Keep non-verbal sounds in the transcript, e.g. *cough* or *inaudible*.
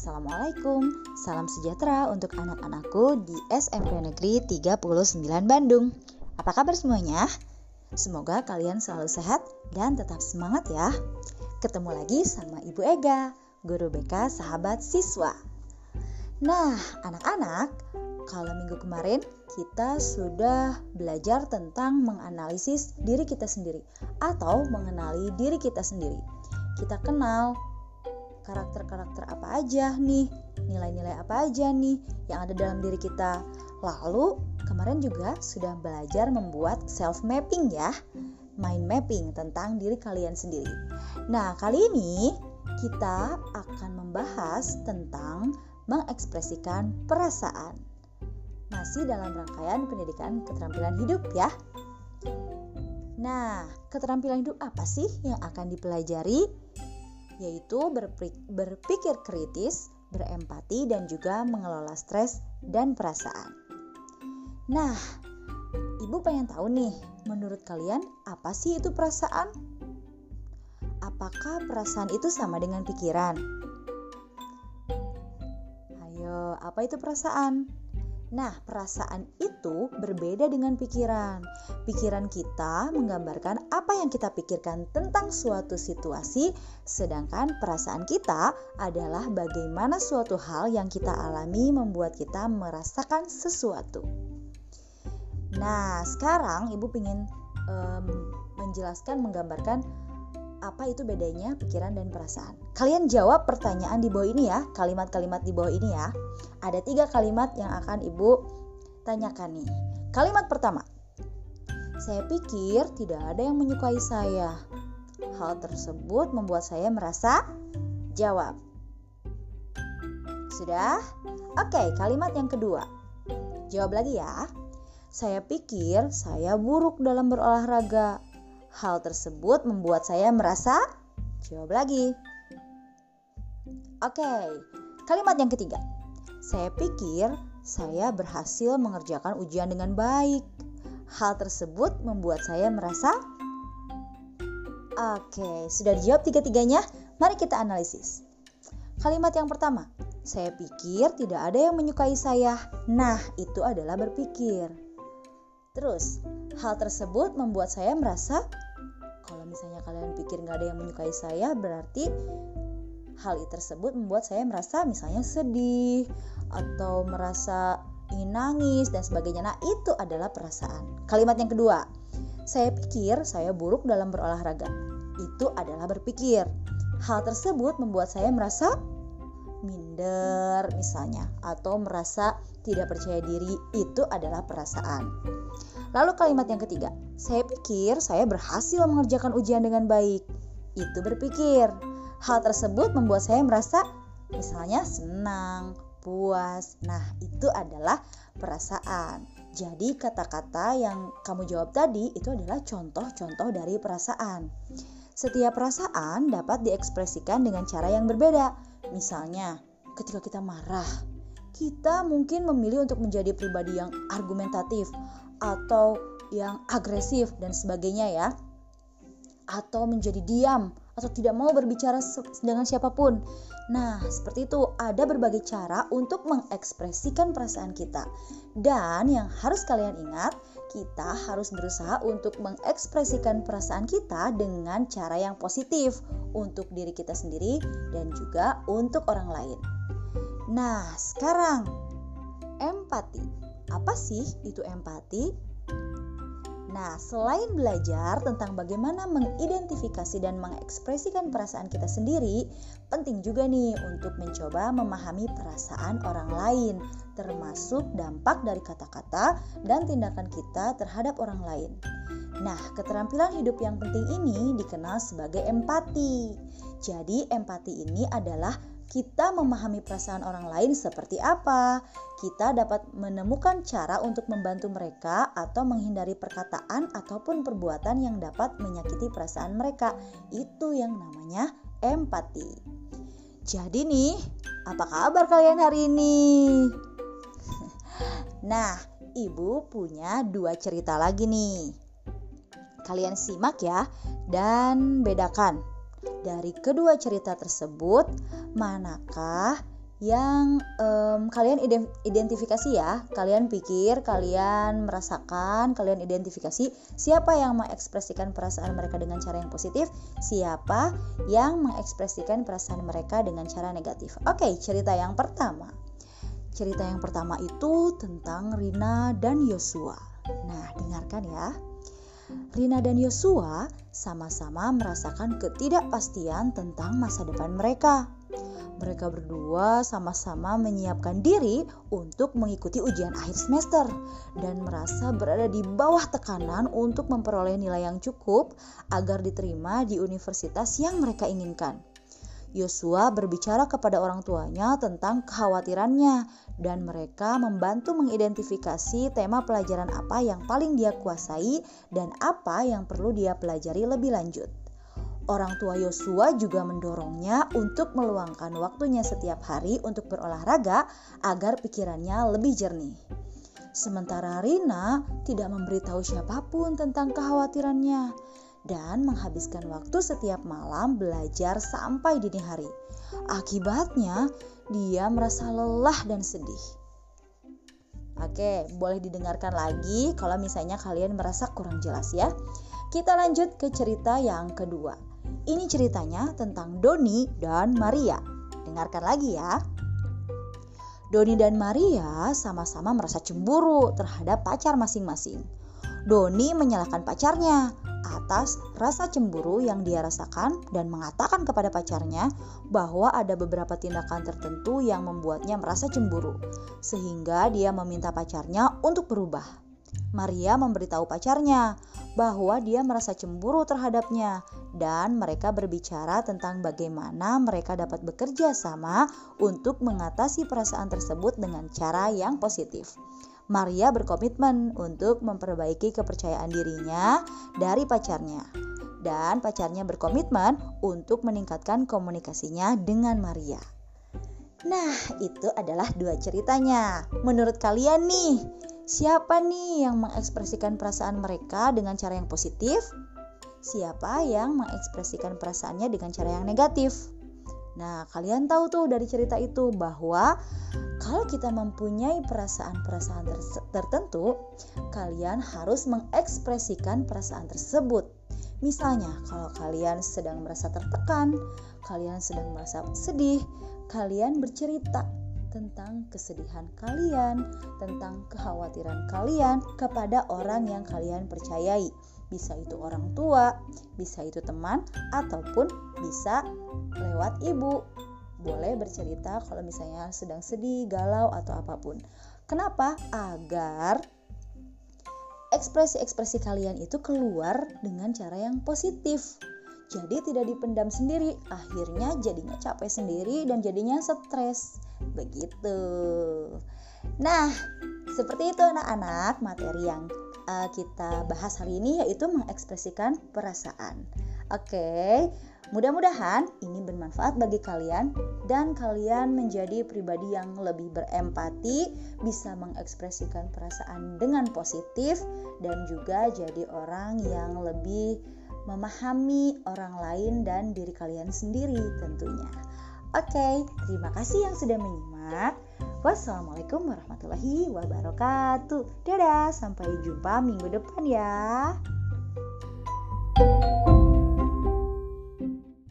Assalamualaikum, salam sejahtera untuk anak-anakku di SMP Negeri 39 Bandung. Apa kabar semuanya? Semoga kalian selalu sehat dan tetap semangat ya. Ketemu lagi sama Ibu Ega, guru BK sahabat siswa. Nah, anak-anak, kalau minggu kemarin kita sudah belajar tentang menganalisis diri kita sendiri atau mengenali diri kita sendiri. Kita kenal karakter-karakter apa aja nih, nilai-nilai apa aja nih yang ada dalam diri kita. Lalu kemarin juga sudah belajar membuat self mapping ya, mind mapping tentang diri kalian sendiri. Nah, kali ini kita akan membahas tentang mengekspresikan perasaan. Masih dalam rangkaian pendidikan keterampilan hidup ya. Nah, keterampilan hidup apa sih yang akan dipelajari? Yaitu berpikir kritis, berempati, dan juga mengelola stres dan perasaan. Nah, ibu pengen tahu nih, menurut kalian apa sih itu perasaan? Apakah perasaan itu sama dengan pikiran? Ayo, apa itu perasaan? Nah, perasaan itu berbeda dengan pikiran. Pikiran kita menggambarkan apa yang kita pikirkan tentang suatu situasi, sedangkan perasaan kita adalah bagaimana suatu hal yang kita alami membuat kita merasakan sesuatu. Nah, sekarang ibu ingin um, menjelaskan, menggambarkan apa itu bedanya pikiran dan perasaan? Kalian jawab pertanyaan di bawah ini ya, kalimat-kalimat di bawah ini ya. Ada tiga kalimat yang akan ibu tanyakan nih. Kalimat pertama, saya pikir tidak ada yang menyukai saya. Hal tersebut membuat saya merasa jawab. Sudah? Oke, kalimat yang kedua. Jawab lagi ya. Saya pikir saya buruk dalam berolahraga. Hal tersebut membuat saya merasa jawab lagi. Oke, kalimat yang ketiga. Saya pikir saya berhasil mengerjakan ujian dengan baik. Hal tersebut membuat saya merasa Oke, sudah dijawab tiga-tiganya. Mari kita analisis. Kalimat yang pertama, saya pikir tidak ada yang menyukai saya. Nah, itu adalah berpikir. Terus, hal tersebut membuat saya merasa kalau misalnya kalian pikir nggak ada yang menyukai saya, berarti hal tersebut membuat saya merasa misalnya sedih atau merasa ingin nangis dan sebagainya. Nah, itu adalah perasaan. Kalimat yang kedua, saya pikir saya buruk dalam berolahraga. Itu adalah berpikir. Hal tersebut membuat saya merasa minder misalnya atau merasa tidak percaya diri itu adalah perasaan. Lalu kalimat yang ketiga, saya pikir saya berhasil mengerjakan ujian dengan baik. Itu berpikir. Hal tersebut membuat saya merasa misalnya senang, puas. Nah, itu adalah perasaan. Jadi kata-kata yang kamu jawab tadi itu adalah contoh-contoh dari perasaan. Setiap perasaan dapat diekspresikan dengan cara yang berbeda. Misalnya, ketika kita marah, kita mungkin memilih untuk menjadi pribadi yang argumentatif atau yang agresif dan sebagainya ya. Atau menjadi diam atau tidak mau berbicara dengan siapa pun. Nah, seperti itu ada berbagai cara untuk mengekspresikan perasaan kita. Dan yang harus kalian ingat, kita harus berusaha untuk mengekspresikan perasaan kita dengan cara yang positif untuk diri kita sendiri dan juga untuk orang lain. Nah, sekarang empati. Apa sih itu empati? Nah, selain belajar tentang bagaimana mengidentifikasi dan mengekspresikan perasaan kita sendiri, penting juga nih untuk mencoba memahami perasaan orang lain, termasuk dampak dari kata-kata dan tindakan kita terhadap orang lain. Nah, keterampilan hidup yang penting ini dikenal sebagai empati. Jadi, empati ini adalah kita memahami perasaan orang lain seperti apa. Kita dapat menemukan cara untuk membantu mereka atau menghindari perkataan ataupun perbuatan yang dapat menyakiti perasaan mereka. Itu yang namanya empati. Jadi nih, apa kabar kalian hari ini? *laughs* Nah, ibu punya dua cerita lagi nih. Kalian simak ya dan bedakan dari kedua cerita tersebut, manakah yang um, kalian identifikasi ya. Kalian pikir, kalian merasakan, kalian identifikasi siapa yang mengekspresikan perasaan mereka dengan cara yang positif, siapa yang mengekspresikan perasaan mereka dengan cara negatif. Oke, cerita yang pertama. Cerita yang pertama itu tentang Rina dan Yosua. Nah, dengarkan ya. Rina dan Yosua sama-sama merasakan ketidakpastian tentang masa depan mereka. Mereka berdua sama-sama menyiapkan diri untuk mengikuti ujian akhir semester dan merasa berada di bawah tekanan untuk memperoleh nilai yang cukup agar diterima di universitas yang mereka inginkan. Yosua berbicara kepada orang tuanya tentang kekhawatirannya dan mereka membantu mengidentifikasi tema pelajaran apa yang paling dia kuasai dan apa yang perlu dia pelajari lebih lanjut. Orang tua Yosua juga mendorongnya untuk meluangkan waktunya setiap hari untuk berolahraga agar pikirannya lebih jernih. Sementara Rina tidak memberitahu siapa pun tentang kekhawatirannya dan menghabiskan waktu setiap malam belajar sampai dini hari. Akibatnya, dia merasa lelah dan sedih. Oke, boleh didengarkan lagi kalau misalnya kalian merasa kurang jelas ya. Kita lanjut ke cerita yang kedua. Ini ceritanya tentang Doni dan Maria. Dengarkan lagi ya. Doni dan Maria sama-sama merasa cemburu terhadap pacar masing-masing. Doni menyalahkan pacarnya atas rasa cemburu yang dia rasakan dan mengatakan kepada pacarnya bahwa ada beberapa tindakan tertentu yang membuatnya merasa cemburu, sehingga dia meminta pacarnya untuk berubah. Maria memberitahu pacarnya bahwa dia merasa cemburu terhadapnya, dan mereka berbicara tentang bagaimana mereka dapat bekerja sama untuk mengatasi perasaan tersebut dengan cara yang positif. Maria berkomitmen untuk memperbaiki kepercayaan dirinya dari pacarnya. Dan pacarnya berkomitmen untuk meningkatkan komunikasinya dengan Maria. Nah, itu adalah dua ceritanya. Menurut kalian nih, siapa nih yang mengekspresikan perasaan mereka dengan cara yang positif? Siapa yang mengekspresikan perasaannya dengan cara yang negatif? Nah, kalian tahu tuh dari cerita itu bahwa kalau kita mempunyai perasaan-perasaan tertentu, kalian harus mengekspresikan perasaan tersebut. Misalnya, kalau kalian sedang merasa tertekan, kalian sedang merasa sedih, kalian bercerita tentang kesedihan kalian, tentang kekhawatiran kalian kepada orang yang kalian percayai. Bisa itu orang tua, bisa itu teman, ataupun bisa lewat ibu. Boleh bercerita kalau misalnya sedang sedih, galau, atau apa pun. Kenapa? Agar ekspresi-ekspresi kalian itu keluar dengan cara yang positif. Jadi tidak dipendam sendiri, akhirnya jadinya capek sendiri dan jadinya stres. Begitu. Nah, seperti itu anak-anak materi yang uh, kita bahas hari ini yaitu mengekspresikan perasaan. Oke, mudah-mudahan ini bermanfaat bagi kalian dan kalian menjadi pribadi yang lebih berempati, bisa mengekspresikan perasaan dengan positif dan juga jadi orang yang lebih memahami orang lain dan diri kalian sendiri tentunya. Oke, terima kasih yang sudah menyimak. Wassalamualaikum warahmatullahi wabarakatuh. Dadah, sampai jumpa minggu depan ya.